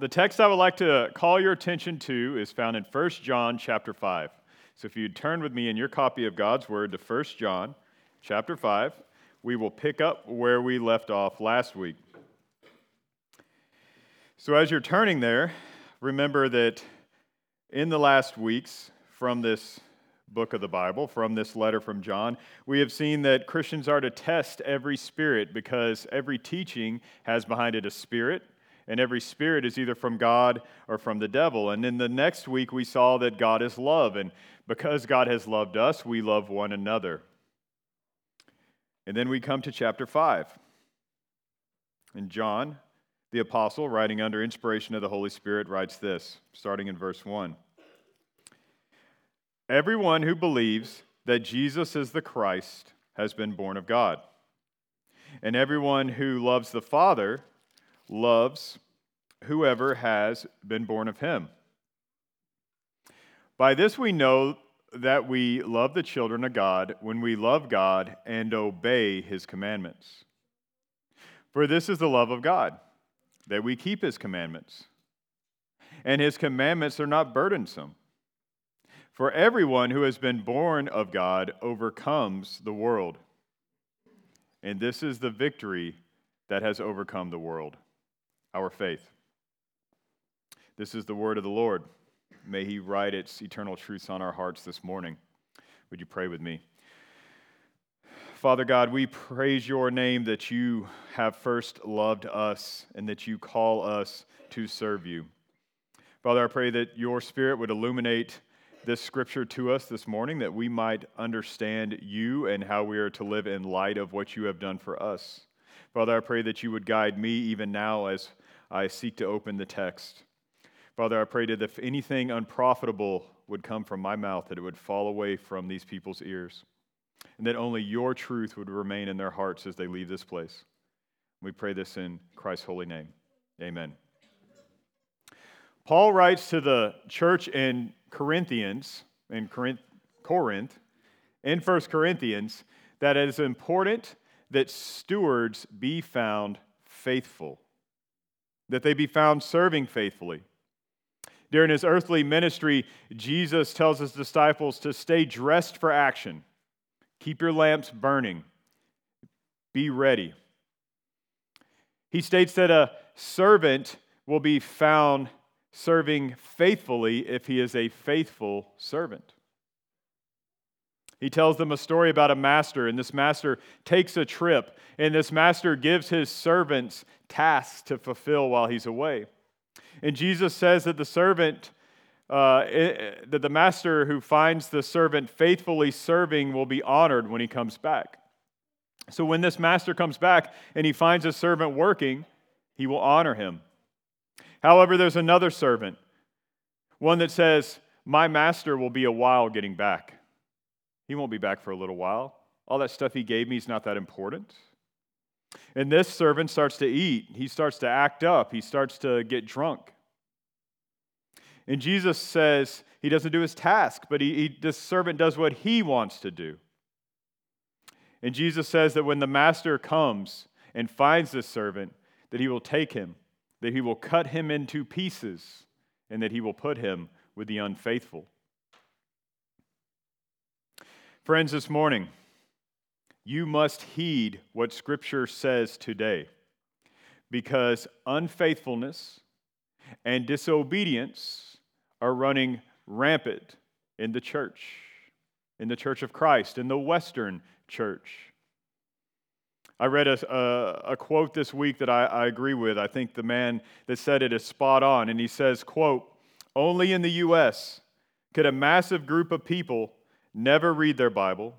the text I would like to call your attention to is found in 1 John chapter 5. So if you'd turn with me in your copy of God's word to 1 John chapter 5, we will pick up where we left off last week. So as you're turning there, remember that in the last weeks from this book of the Bible, from this letter from John, we have seen that Christians are to test every spirit because every teaching has behind it a spirit and every spirit is either from God or from the devil. And in the next week, we saw that God is love, and because God has loved us, we love one another. And then we come to chapter 5. And John, the apostle, writing under inspiration of the Holy Spirit, writes this, starting in verse 1. Everyone who believes that Jesus is the Christ has been born of God. And everyone who loves the Father loves whoever has been born of him. By this we know that we love the children of God when we love God and obey his commandments. For this is the love of God, that we keep his commandments. And his commandments are not burdensome. For everyone who has been born of God overcomes the world. And this is the victory that has overcome the world our faith. This is the word of the Lord. May He write its eternal truths on our hearts this morning. Would you pray with me? Father God, we praise your name that you have first loved us and that you call us to serve you. Father, I pray that your spirit would illuminate this scripture to us this morning, that we might understand you and how we are to live in light of what you have done for us. Father, I pray that you would guide me even now as I seek to open the text. Father, I pray that if anything unprofitable would come from my mouth, that it would fall away from these people's ears, and that only your truth would remain in their hearts as they leave this place. We pray this in Christ's holy name. Amen. Paul writes to the church in Corinthians, in Corinth, Corinth in 1 Corinthians, that it is important that stewards be found faithful that they be found serving faithfully. During his earthly ministry, Jesus tells his disciples to stay dressed for action, keep your lamps burning, be ready. He states that a servant will be found serving faithfully if he is a faithful servant. He tells them a story about a master, and this master takes a trip, and this master gives his servants tasks to fulfill while he's away. And Jesus says that the servant, uh, that the master who finds the servant faithfully serving will be honored when he comes back. So when this master comes back and he finds a servant working, he will honor him. However, there's another servant, one that says, My master will be a while getting back. He won't be back for a little while. All that stuff he gave me is not that important. And this servant starts to eat. He starts to act up. He starts to get drunk. And Jesus says he doesn't do his task, but he, he, this servant does what he wants to do. And Jesus says that when the master comes and finds this servant, that he will take him, that he will cut him into pieces, and that he will put him with the unfaithful. Friends, this morning, you must heed what Scripture says today because unfaithfulness and disobedience are running rampant in the church, in the church of Christ, in the Western church. I read a, a, a quote this week that I, I agree with. I think the man that said it is spot on. And he says, quote, only in the U.S. could a massive group of people never read their Bible,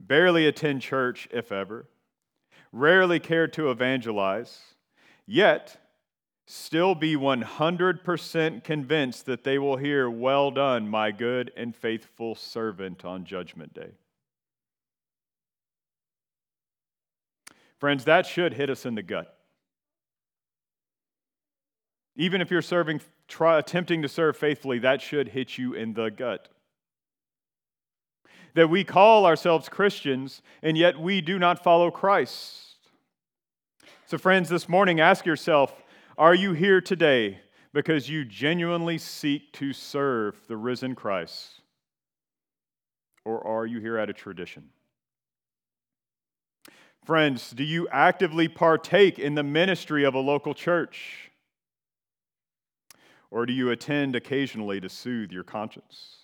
barely attend church, if ever, rarely care to evangelize, yet still be 100% convinced that they will hear, Well done, my good and faithful servant, on Judgment Day. Friends, that should hit us in the gut. Even if you're serving, try, attempting to serve faithfully, that should hit you in the gut that we call ourselves Christians, and yet we do not follow Christ. So, friends, this morning, ask yourself Are you here today because you genuinely seek to serve the risen Christ? Or are you here out of tradition? Friends, do you actively partake in the ministry of a local church? Or do you attend occasionally to soothe your conscience?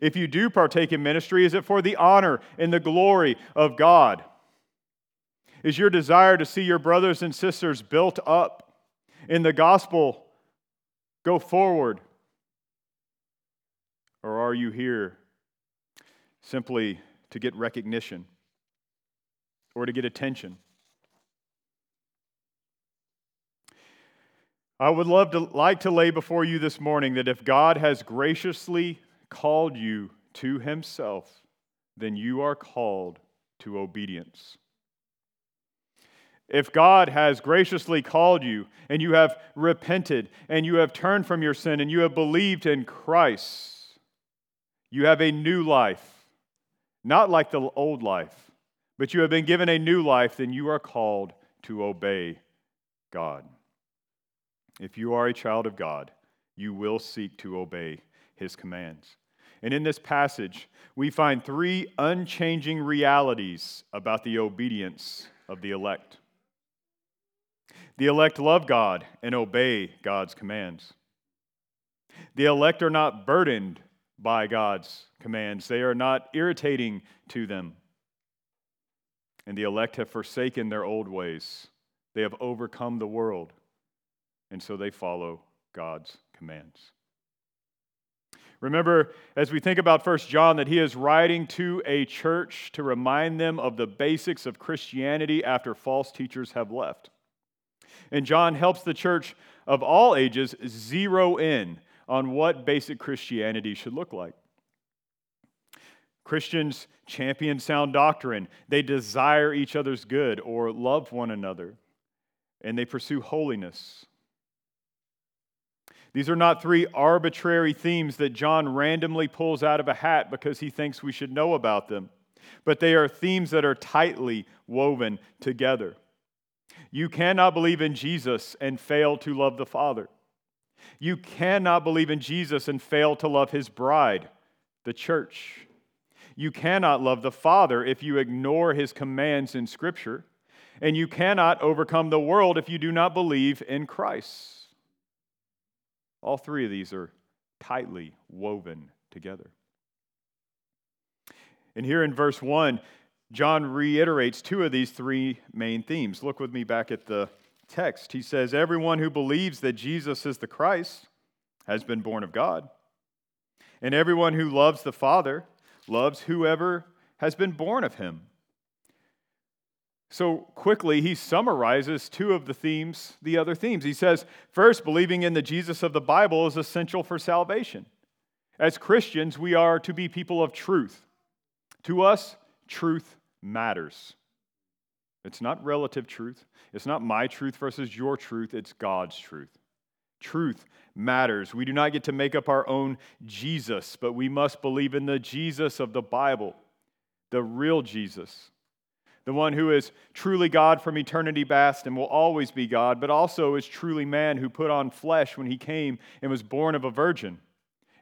If you do partake in ministry, is it for the honor and the glory of God? Is your desire to see your brothers and sisters built up in the gospel go forward? Or are you here simply to get recognition or to get attention? I would love to like to lay before you this morning that if God has graciously called you to himself, then you are called to obedience. If God has graciously called you and you have repented and you have turned from your sin and you have believed in Christ, you have a new life, not like the old life, but you have been given a new life, then you are called to obey God. If you are a child of God, you will seek to obey his commands. And in this passage, we find three unchanging realities about the obedience of the elect. The elect love God and obey God's commands. The elect are not burdened by God's commands, they are not irritating to them. And the elect have forsaken their old ways, they have overcome the world, and so they follow God's commands. Remember, as we think about First John, that he is writing to a church to remind them of the basics of Christianity after false teachers have left. And John helps the church of all ages zero in on what basic Christianity should look like. Christians champion sound doctrine. They desire each other's good or love one another, and they pursue holiness. These are not three arbitrary themes that John randomly pulls out of a hat because he thinks we should know about them, but they are themes that are tightly woven together. You cannot believe in Jesus and fail to love the Father. You cannot believe in Jesus and fail to love his bride, the church. You cannot love the Father if you ignore his commands in Scripture. And you cannot overcome the world if you do not believe in Christ. All three of these are tightly woven together. And here in verse 1, John reiterates two of these three main themes. Look with me back at the text. He says, Everyone who believes that Jesus is the Christ has been born of God. And everyone who loves the Father loves whoever has been born of him. So quickly, he summarizes two of the themes, the other themes. He says, first, believing in the Jesus of the Bible is essential for salvation. As Christians, we are to be people of truth. To us, truth matters. It's not relative truth, it's not my truth versus your truth, it's God's truth. Truth matters. We do not get to make up our own Jesus, but we must believe in the Jesus of the Bible, the real Jesus the one who is truly God from eternity past and will always be God, but also is truly man who put on flesh when he came and was born of a virgin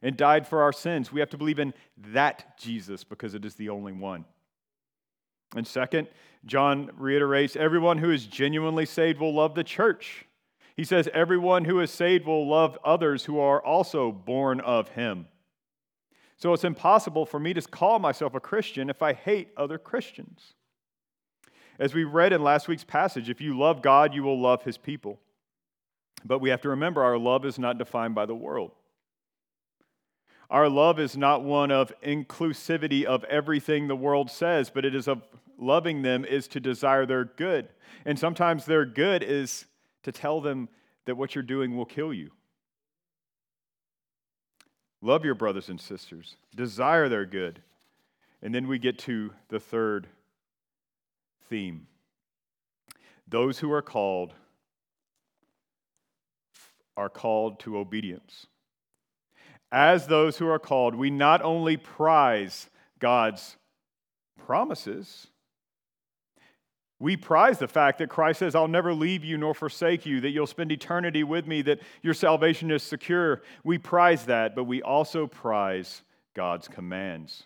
and died for our sins. We have to believe in that Jesus because it is the only one. And second, John reiterates everyone who is genuinely saved will love the church. He says, everyone who is saved will love others who are also born of him. So it's impossible for me to call myself a Christian if I hate other Christians. As we read in last week's passage, if you love God, you will love his people. But we have to remember our love is not defined by the world. Our love is not one of inclusivity of everything the world says, but it is of loving them is to desire their good. And sometimes their good is to tell them that what you're doing will kill you. Love your brothers and sisters, desire their good. And then we get to the third theme. Those who are called are called to obedience. As those who are called, we not only prize God's promises, We prize the fact that Christ says, I'll never leave you nor forsake you, that you'll spend eternity with me, that your salvation is secure. We prize that, but we also prize God's commands.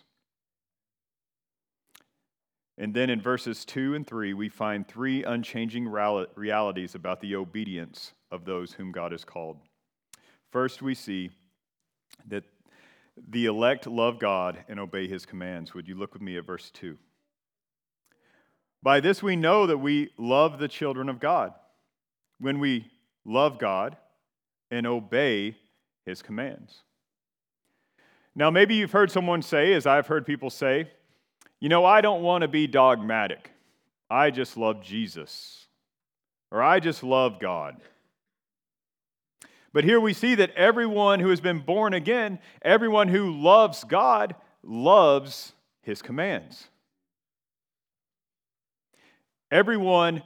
And then in verses 2 and 3, we find three unchanging realities about the obedience of those whom God has called. First, we see that the elect love God and obey his commands. Would you look with me at verse 2? By this we know that we love the children of God, when we love God and obey his commands. Now, maybe you've heard someone say, as I've heard people say, you know, I don't want to be dogmatic. I just love Jesus. Or I just love God. But here we see that everyone who has been born again, everyone who loves God, loves his commands. Everyone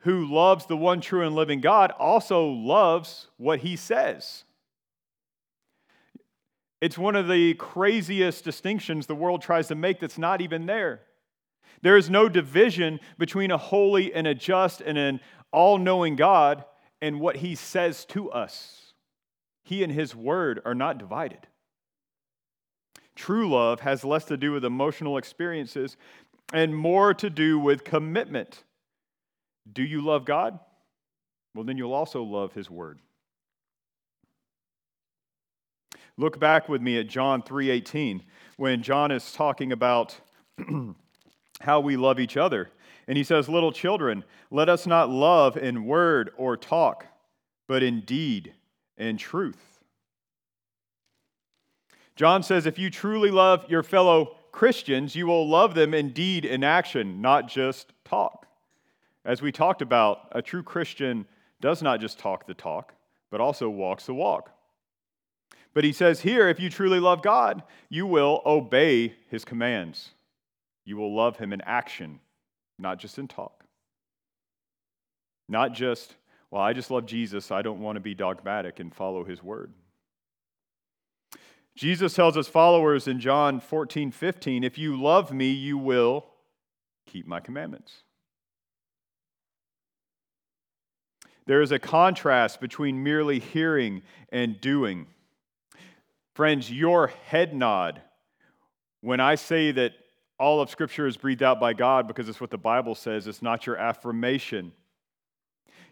who loves the one true and living God also loves what he says. It's one of the craziest distinctions the world tries to make that's not even there. There is no division between a holy and a just and an all knowing God and what he says to us. He and his word are not divided. True love has less to do with emotional experiences and more to do with commitment. Do you love God? Well, then you'll also love his word. Look back with me at John 3:18 when John is talking about how we love each other. And he says, "Little children, let us not love in word or talk, but in deed and truth. John says if you truly love your fellow Christians, you will love them in deed and action, not just talk. As we talked about, a true Christian does not just talk the talk, but also walks the walk. But he says here if you truly love God, you will obey his commands. You will love him in action, not just in talk. Not just well, I just love Jesus. I don't want to be dogmatic and follow his word. Jesus tells his followers in John 14, 15, if you love me, you will keep my commandments. There is a contrast between merely hearing and doing. Friends, your head nod when I say that all of Scripture is breathed out by God because it's what the Bible says, it's not your affirmation.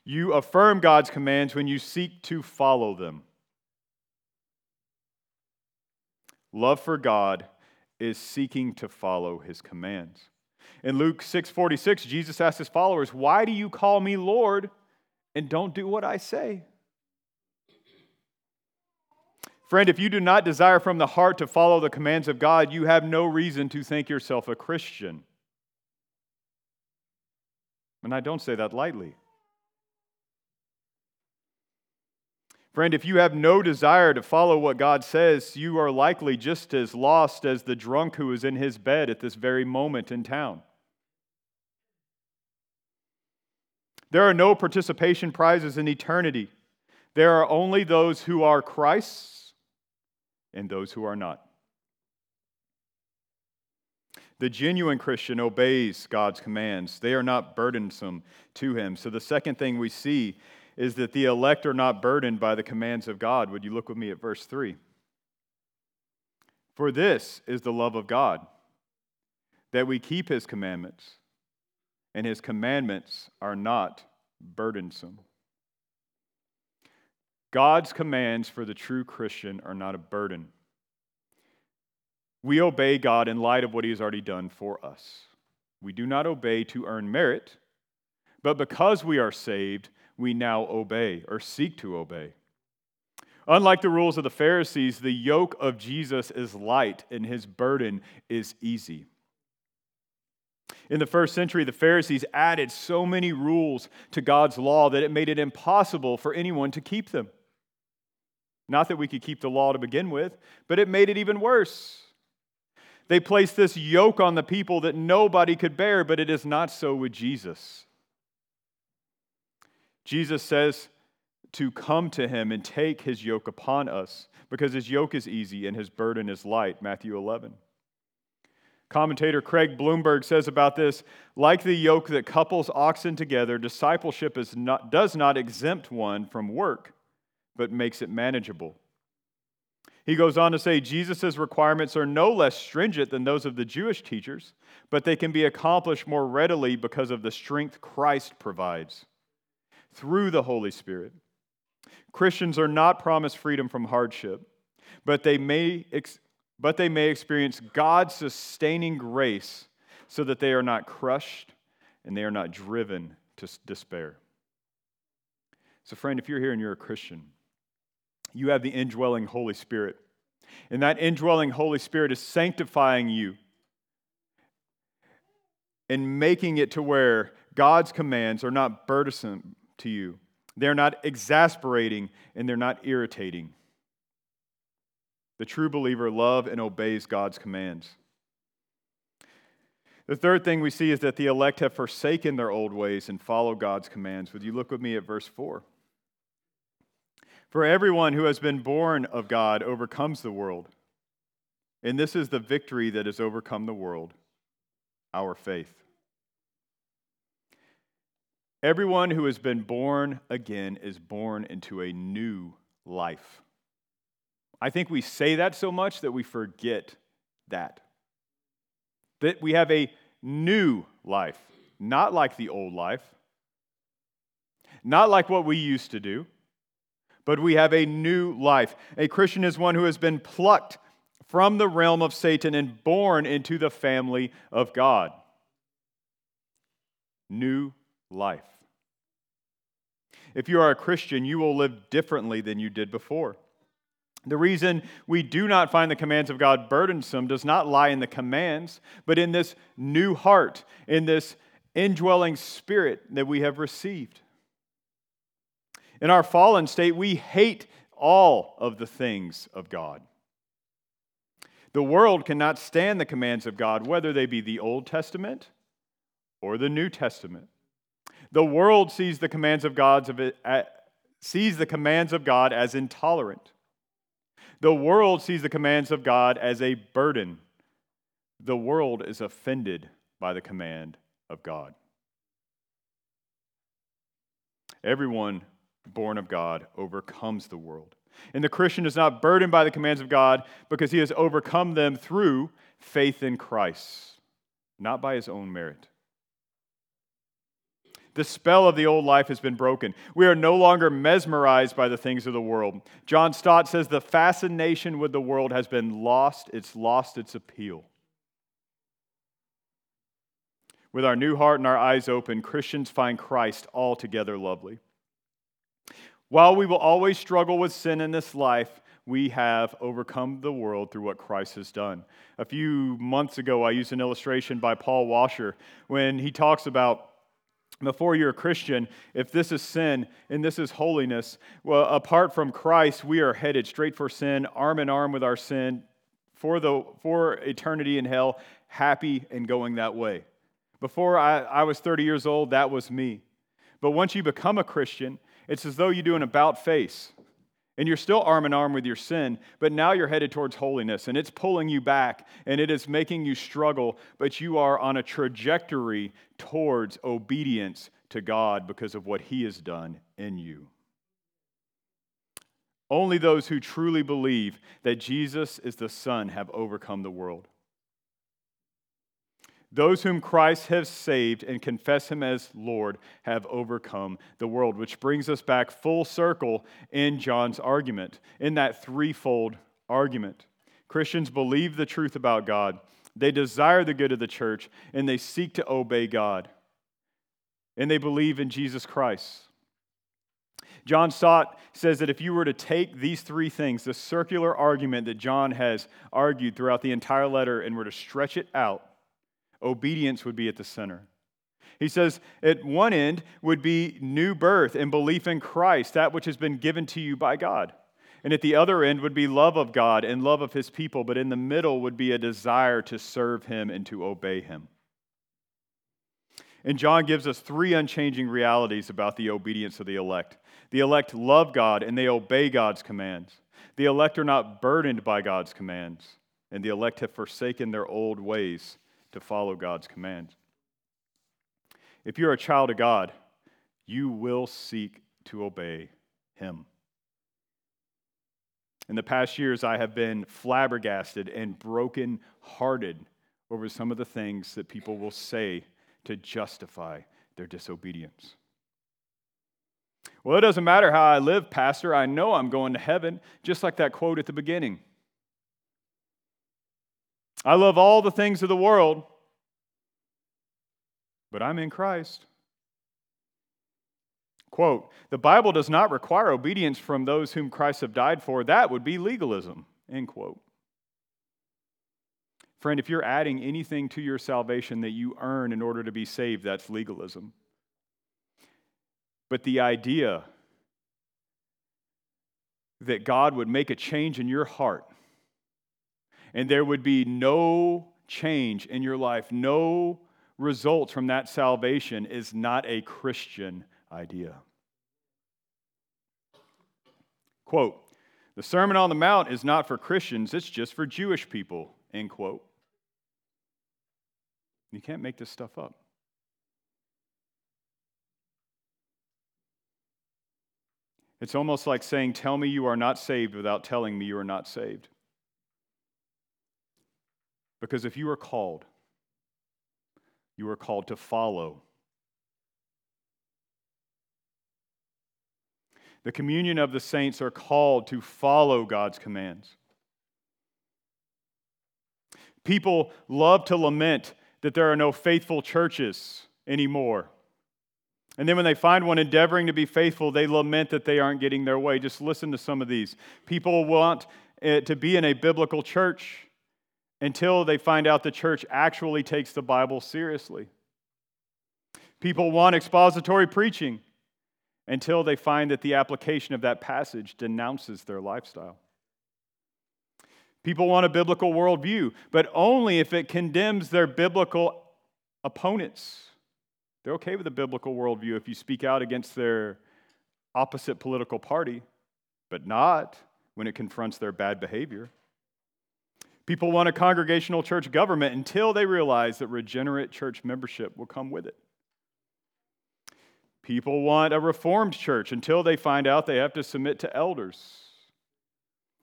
You affirm God's commands when you seek to follow them. Love for God is seeking to follow his commands. In Luke 6:46, Jesus asked his followers, "Why do you call me Lord and don't do what I say?" Friend, if you do not desire from the heart to follow the commands of God, you have no reason to think yourself a Christian. And I don't say that lightly. Friend, if you have no desire to follow what God says, you are likely just as lost as the drunk who is in his bed at this very moment in town. There are no participation prizes in eternity. There are only those who are Christ's and those who are not. The genuine Christian obeys God's commands. They are not burdensome to him. So, the second thing we see is that the elect are not burdened by the commands of God. Would you look with me at verse 3? For this is the love of God, that we keep his commandments, and his commandments are not burdensome. God's commands for the true Christian are not a burden. We obey God in light of what he has already done for us. We do not obey to earn merit, but because we are saved, we now obey or seek to obey. Unlike the rules of the Pharisees, the yoke of Jesus is light and his burden is easy. In the first century, the Pharisees added so many rules to God's law that it made it impossible for anyone to keep them. Not that we could keep the law to begin with, but it made it even worse. They placed this yoke on the people that nobody could bear, but it is not so with Jesus. Jesus says to come to him and take his yoke upon us because his yoke is easy and his burden is light, Matthew 11. Commentator Craig Blomberg says about this like the yoke that couples oxen together, discipleship not, does not exempt one from work, but makes it manageable. He goes on to say Jesus' requirements are no less stringent than those of the Jewish teachers, but they can be accomplished more readily because of the strength Christ provides through the Holy Spirit. Christians are not promised freedom from hardship, but they may, but they may experience God's sustaining grace so that they are not crushed and they are not driven to despair. So, friend, if you're here and you're a Christian, you have the indwelling Holy Spirit. And that indwelling Holy Spirit is sanctifying you and making it to where God's commands are not burdensome to you. They're not exasperating and they're not irritating. The true believer loves and obeys God's commands. The third thing we see is that the elect have forsaken their old ways and follow God's commands. Would you look with me at verse 4? For everyone who has been born of God overcomes the world. And this is the victory that has overcome the world our faith. Everyone who has been born again is born into a new life. I think we say that so much that we forget that. That we have a new life, not like the old life, not like what we used to do but we have a new life. A Christian is one who has been plucked from the realm of Satan and born into the family of God. New life. If you are a Christian, you will live differently than you did before. The reason we do not find the commands of God burdensome does not lie in the commands, but in this new heart, in this indwelling spirit that we have received. In our fallen state, we hate all of the things of God. The world cannot stand the commands of God, whether they be the Old Testament or the New Testament. The world sees the commands of God's sees the commands of God as intolerant. The world sees the commands of God as a burden. The world is offended by the command of God. Everyone born of God overcomes the world. And the Christian is not burdened by the commands of God because he has overcome them through faith in Christ, not by his own merit. The spell of the old life has been broken. We are no longer mesmerized by the things of the world. John Stott says the fascination with the world has been lost, it's lost its appeal. With our new heart and our eyes open, Christians find Christ altogether lovely. While we will always struggle with sin in this life, we have overcome the world through what Christ has done. A few months ago, I used an illustration by Paul Washer when he talks about before you're a Christian, if this is sin and this is holiness, well, apart from Christ, we are headed straight for sin, arm in arm with our sin, for, the, for eternity in hell, happy and going that way. Before I, I was 30 years old, that was me. But once you become a Christian, it's as though you do an about face. And you're still arm in arm with your sin, but now you're headed towards holiness, and it's pulling you back, and it is making you struggle, but you are on a trajectory towards obedience to God because of what He has done in you. Only those who truly believe that Jesus is the Son have overcome the world. Those whom Christ has saved and confess him as Lord have overcome the world, which brings us back full circle in John's argument, in that threefold argument. Christians believe the truth about God, they desire the good of the church, and they seek to obey God. And they believe in Jesus Christ. John Stott says that if you were to take these three things, the circular argument that John has argued throughout the entire letter, and were to stretch it out, obedience would be at the center. He says at one end would be new birth and belief in Christ, that which has been given to you by God. And at the other end would be love of God and love of his people, but in the middle would be a desire to serve him and to obey him. And John gives us three unchanging realities about the obedience of the elect. The elect love God and they obey God's commands. The elect are not burdened by God's commands. and the elect have forsaken their old ways to follow God's commands. If you're a child of God, you will seek to obey Him. In the past years, I have been flabbergasted and broken-hearted over some of the things that people will say to justify their disobedience. Well, it doesn't matter how I live, Pastor. I know I'm going to heaven, just like that quote at the beginning. I love all the things of the world, but I'm in Christ. Quote, the Bible does not require obedience from those whom Christ have died for. That would be legalism, end quote. Friend, if you're adding anything to your salvation that you earn in order to be saved, that's legalism. But the idea that God would make a change in your heart and there would be no change in your life, no results from that salvation is not a Christian idea. Quote, the Sermon on the Mount is not for Christians, it's just for Jewish people, end quote. You can't make this stuff up. It's almost like saying, Tell me you are not saved without telling me you are not saved. Because if you are called, you are called to follow. The communion of the saints are called to follow God's commands. People love to lament that there are no faithful churches anymore. And then when they find one endeavoring to be faithful, they lament that they aren't getting their way. Just listen to some of these. People want to be in a biblical church until they find out the church actually takes the Bible seriously. People want expository preaching until they find that the application of that passage denounces their lifestyle. People want a biblical worldview, but only if it condemns their biblical opponents. They're okay with a biblical worldview if you speak out against their opposite political party, but not when it confronts their bad behavior. People want a congregational church government until they realize that regenerate church membership will come with it. People want a reformed church until they find out they have to submit to elders.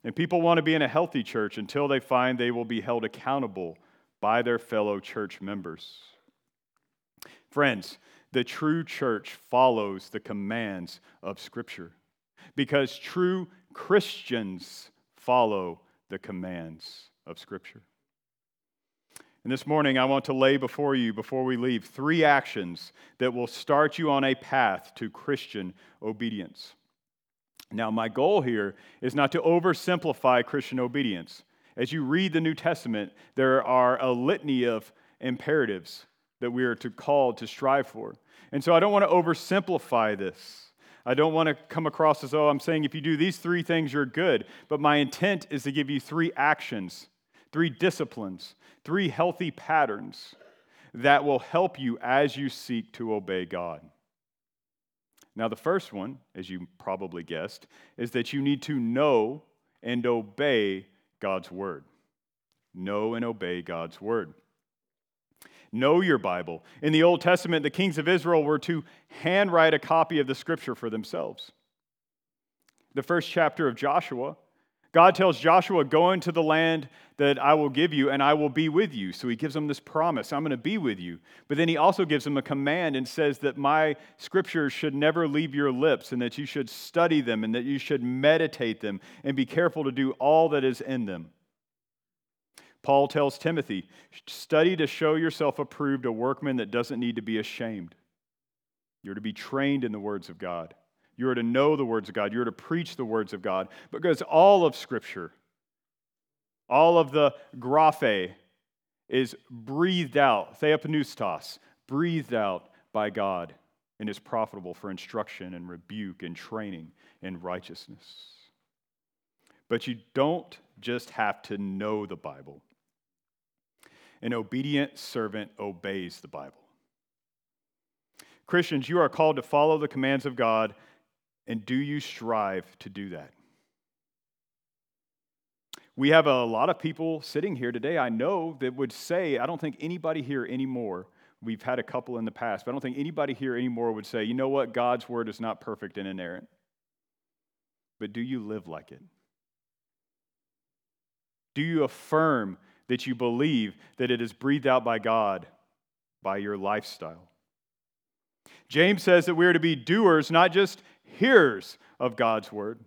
And people want to be in a healthy church until they find they will be held accountable by their fellow church members. Friends, the true church follows the commands of Scripture because true Christians follow the commands of Scripture. And this morning, I want to lay before you, before we leave, three actions that will start you on a path to Christian obedience. Now, my goal here is not to oversimplify Christian obedience. As you read the New Testament, there are a litany of imperatives that we are to call to strive for. And so I don't want to oversimplify this. I don't want to come across as, oh, I'm saying if you do these three things, you're good. But my intent is to give you three actions, three disciplines, three healthy patterns that will help you as you seek to obey God. Now, the first one, as you probably guessed, is that you need to know and obey God's word. Know and obey God's word. Know your Bible. In the Old Testament, the kings of Israel were to handwrite a copy of the scripture for themselves. The first chapter of Joshua, God tells Joshua, Go into the land that I will give you, and I will be with you. So he gives him this promise I'm going to be with you. But then he also gives him a command and says that my scriptures should never leave your lips, and that you should study them, and that you should meditate them, and be careful to do all that is in them. Paul tells Timothy, study to show yourself approved, a workman that doesn't need to be ashamed. You're to be trained in the words of God. You are to know the words of God. You are to preach the words of God. Because all of Scripture, all of the graphe, is breathed out, theopneustos, breathed out by God and is profitable for instruction and rebuke and training in righteousness. But you don't just have to know the Bible. An obedient servant obeys the Bible. Christians, you are called to follow the commands of God, and do you strive to do that? We have a lot of people sitting here today, I know, that would say, I don't think anybody here anymore, we've had a couple in the past, but I don't think anybody here anymore would say, you know what, God's word is not perfect and inerrant. But do you live like it? Do you affirm that you believe that it is breathed out by God by your lifestyle? James says that we are to be doers, not just hearers of God's word.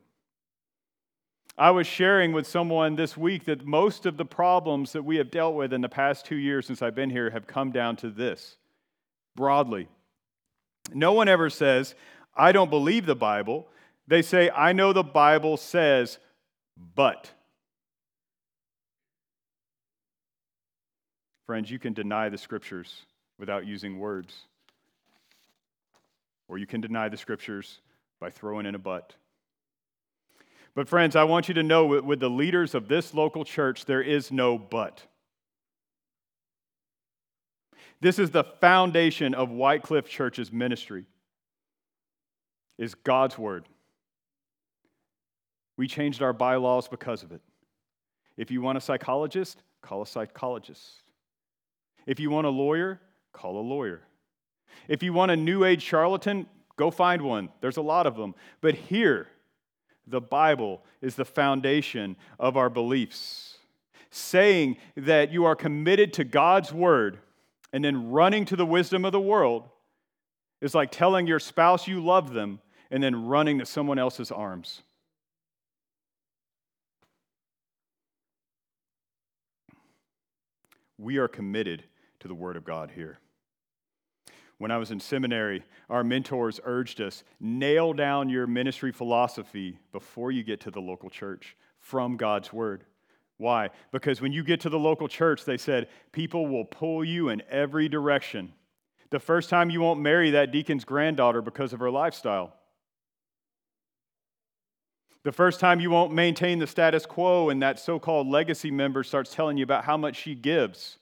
I was sharing with someone this week that most of the problems that we have dealt with in the past two years since I've been here have come down to this broadly. No one ever says, I don't believe the Bible. They say, I know the Bible says, but. Friends, you can deny the scriptures without using words, or you can deny the scriptures by throwing in a butt. But, friends, I want you to know with the leaders of this local church, there is no but. This is the foundation of White Cliff Church's ministry is God's word. We changed our bylaws because of it. If you want a psychologist, call a psychologist. If you want a lawyer, call a lawyer. If you want a new age charlatan, go find one. There's a lot of them. But here, the Bible is the foundation of our beliefs. Saying that you are committed to God's word and then running to the wisdom of the world is like telling your spouse you love them and then running to someone else's arms. We are committed to the Word of God here. When I was in seminary, our mentors urged us nail down your ministry philosophy before you get to the local church from God's Word. Why? Because when you get to the local church, they said, people will pull you in every direction. The first time you won't marry that deacon's granddaughter because of her lifestyle. The first time you won't maintain the status quo and that so called legacy member starts telling you about how much she gives.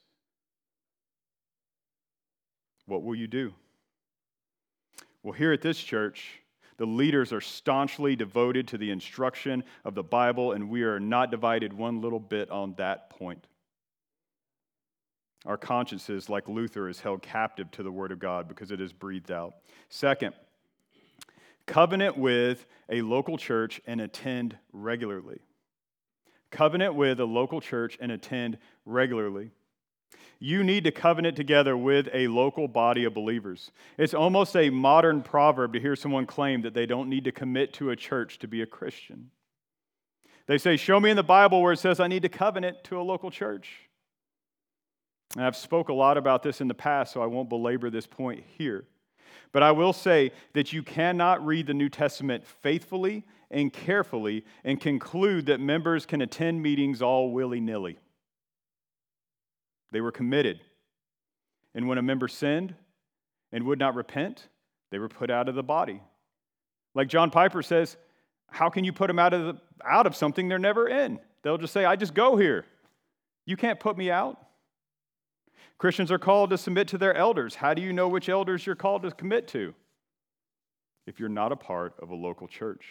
What will you do? Well, here at this church, the leaders are staunchly devoted to the instruction of the Bible, and we are not divided one little bit on that point. Our consciences, like Luther, is held captive to the Word of God because it is breathed out. Second, covenant with a local church and attend regularly. Covenant with a local church and attend regularly you need to covenant together with a local body of believers. It's almost a modern proverb to hear someone claim that they don't need to commit to a church to be a Christian. They say, Show me in the Bible where it says I need to covenant to a local church. And I've spoke a lot about this in the past, so I won't belabor this point here. But I will say that you cannot read the New Testament faithfully and carefully and conclude that members can attend meetings all willy nilly. They were committed. And when a member sinned and would not repent, they were put out of the body. Like John Piper says, how can you put them out of, the, out of something they're never in? They'll just say, I just go here. You can't put me out. Christians are called to submit to their elders. How do you know which elders you're called to commit to? If you're not a part of a local church.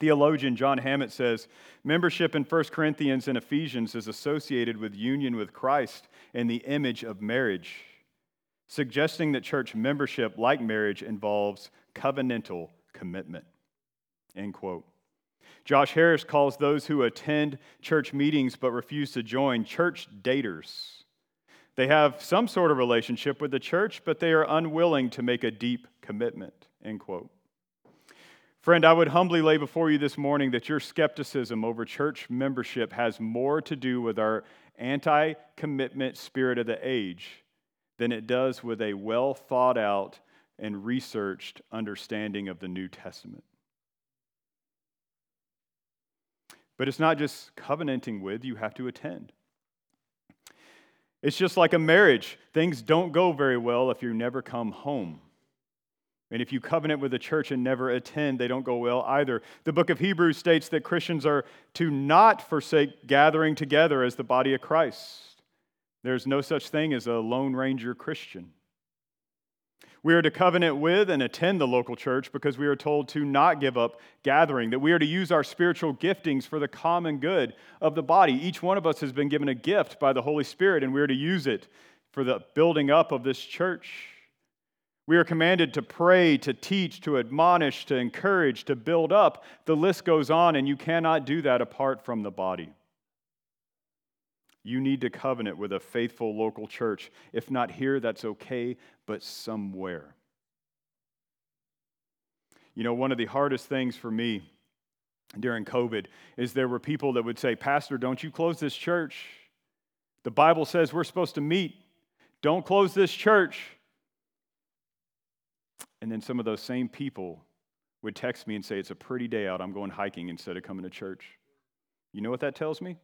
Theologian John Hammett says membership in 1 Corinthians and Ephesians is associated with union with Christ and the image of marriage, suggesting that church membership, like marriage, involves covenantal commitment. End quote. Josh Harris calls those who attend church meetings but refuse to join church daters. They have some sort of relationship with the church, but they are unwilling to make a deep commitment. End quote. Friend, I would humbly lay before you this morning that your skepticism over church membership has more to do with our anti commitment spirit of the age than it does with a well thought out and researched understanding of the New Testament. But it's not just covenanting with, you have to attend. It's just like a marriage. Things don't go very well if you never come home. And if you covenant with the church and never attend, they don't go well either. The book of Hebrews states that Christians are to not forsake gathering together as the body of Christ. There's no such thing as a Lone Ranger Christian. We are to covenant with and attend the local church because we are told to not give up gathering, that we are to use our spiritual giftings for the common good of the body. Each one of us has been given a gift by the Holy Spirit, and we are to use it for the building up of this church. We are commanded to pray, to teach, to admonish, to encourage, to build up. The list goes on, and you cannot do that apart from the body. You need to covenant with a faithful local church. If not here, that's okay, but somewhere. You know, one of the hardest things for me during COVID is there were people that would say, Pastor, don't you close this church. The Bible says we're supposed to meet. Don't close this church. And then some of those same people would text me and say, It's a pretty day out. I'm going hiking instead of coming to church. You know what that tells me?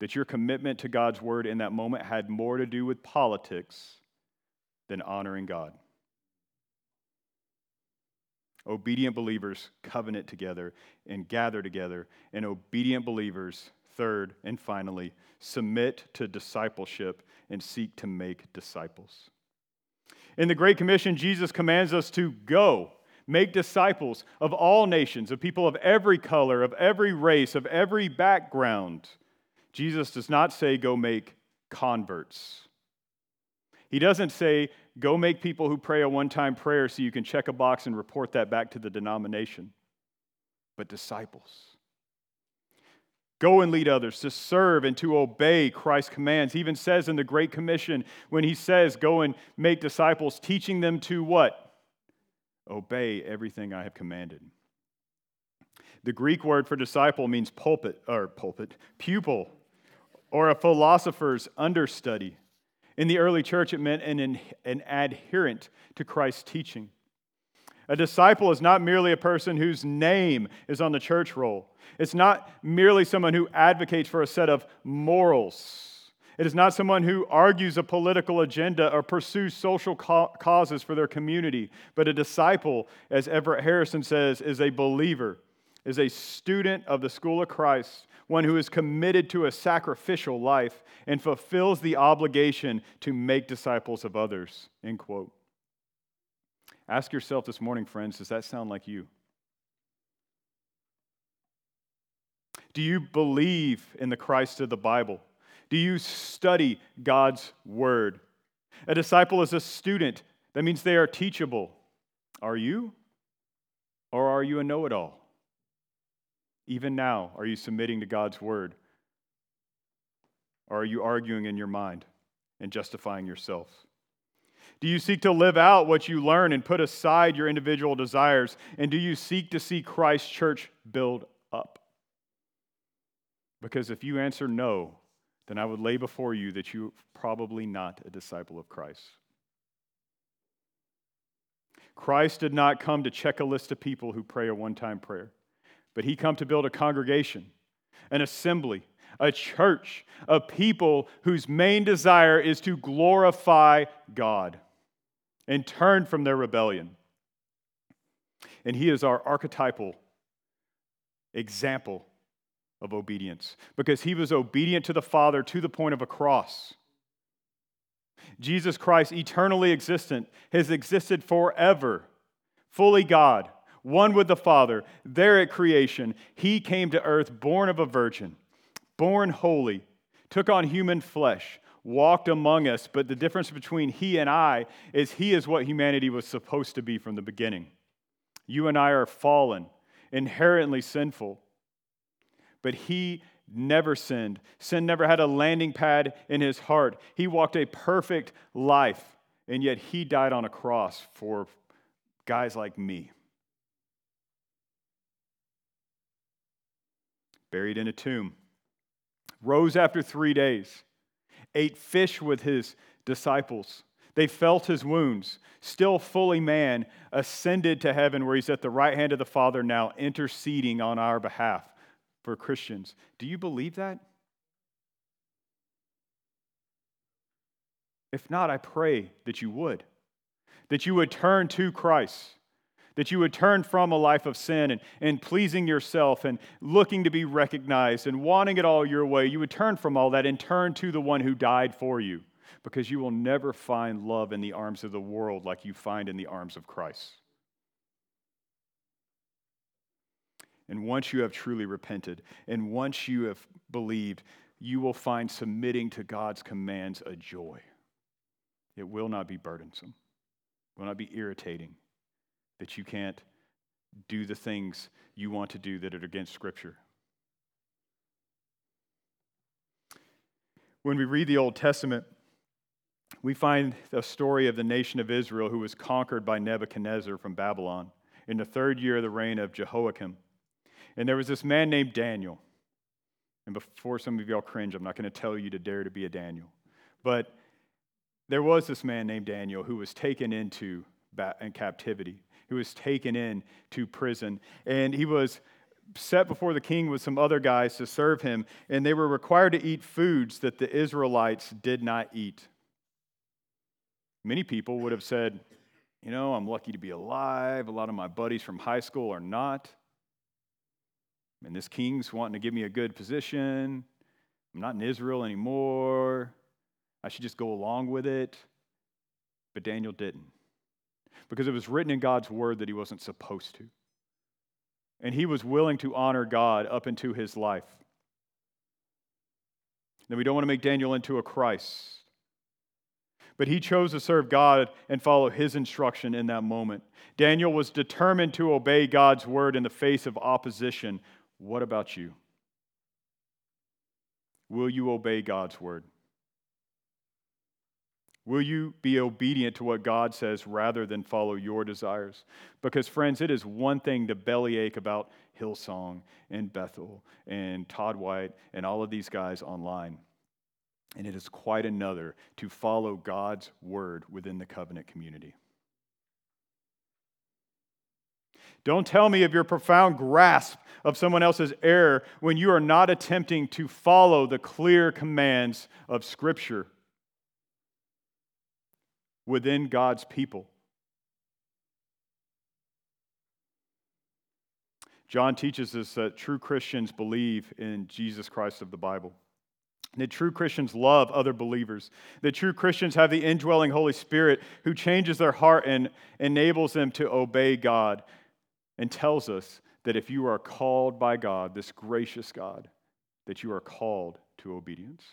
that your commitment to God's word in that moment had more to do with politics than honoring God. Obedient believers covenant together and gather together, and obedient believers, third and finally, submit to discipleship and seek to make disciples. In the Great Commission, Jesus commands us to go, make disciples of all nations, of people of every color, of every race, of every background Jesus does not say, go make converts. He doesn't say, go make people who pray a one time prayer so you can check a box and report that back to the denomination, but disciples. Go and lead others to serve and to obey Christ's commands. He even says in the Great Commission, when he says, Go and make disciples, teaching them to what? Obey everything I have commanded. The Greek word for disciple means pulpit, or pulpit, pupil, or a philosopher's understudy. In the early church, it meant an, an adherent to Christ's teaching. A disciple is not merely a person whose name is on the church roll. It's not merely someone who advocates for a set of morals. It is not someone who argues a political agenda or pursues social causes for their community. But a disciple, as Everett Harrison says, is a believer, is a student of the school of Christ one who is committed to a sacrificial life and fulfills the obligation to make disciples of others. End quote. Ask yourself this morning, friends, does that sound like you? Do you believe in the Christ of the Bible? Do you study God's word? A disciple is a student. That means they are teachable. Are you? Or are you a know it all? Even now, are you submitting to God's word? Or are you arguing in your mind and justifying yourself? Do you seek to live out what you learn and put aside your individual desires? And do you seek to see Christ's church build up? Because if you answer no, then I would lay before you that you're probably not a disciple of Christ. Christ did not come to check a list of people who pray a one time prayer but he come to build a congregation, an assembly, a church a people whose main desire is to glorify God and turn from their rebellion. And he is our archetypal example of obedience because he was obedient to the Father to the point of a cross. Jesus Christ, eternally existent, has existed forever, fully God, one with the Father, there at creation. He came to earth born of a virgin, born holy, took on human flesh, walked among us. But the difference between he and I is he is what humanity was supposed to be from the beginning. You and I are fallen, inherently sinful. But he never sinned. Sin never had a landing pad in his heart. He walked a perfect life, and yet he died on a cross for guys like me. buried in a tomb, rose after three days, ate fish with his disciples. They felt his wounds, still fully man, ascended to heaven where he's at the right hand of the Father now, interceding on our behalf for Christians. Do you believe that? If not, I pray that you would, that you would turn to Christ that you would turn from a life of sin and, and pleasing yourself and looking to be recognized and wanting it all your way. You would turn from all that and turn to the one who died for you, because you will never find love in the arms of the world like you find in the arms of Christ. And once you have truly repented, and once you have believed, you will find submitting to God's commands a joy. It will not be burdensome, it will not be irritating that you can't do the things you want to do that are against Scripture. When we read the Old Testament, we find the story of the nation of Israel who was conquered by Nebuchadnezzar from Babylon in the third year of the reign of Jehoiakim. And there was this man named Daniel. And before some of y'all cringe, I'm not going to tell you to dare to be a Daniel. But there was this man named Daniel who was taken into in captivity, who was taken in to prison, and he was set before the king with some other guys to serve him, and they were required to eat foods that the Israelites did not eat. Many people would have said, You know, I'm lucky to be alive. A lot of my buddies from high school are not. And this king's wanting to give me a good position. I'm not in Israel anymore. I should just go along with it. But Daniel didn't. Because it was written in God's word that he wasn't supposed to. And he was willing to honor God up into his life. Now, we don't want to make Daniel into a Christ. But he chose to serve God and follow his instruction in that moment. Daniel was determined to obey God's word in the face of opposition. What about you? Will you obey God's word? Will you be obedient to what God says rather than follow your desires? Because, friends, it is one thing to bellyache about Hillsong and Bethel and Todd White and all of these guys online. And it is quite another to follow God's word within the covenant community. Don't tell me of your profound grasp of someone else's error when you are not attempting to follow the clear commands of Scripture within God's people. John teaches us that true Christians believe in Jesus Christ of the Bible. That true Christians love other believers. That true Christians have the indwelling Holy Spirit who changes their heart and enables them to obey God and tells us that if you are called by God, this gracious God, that you are called to obedience.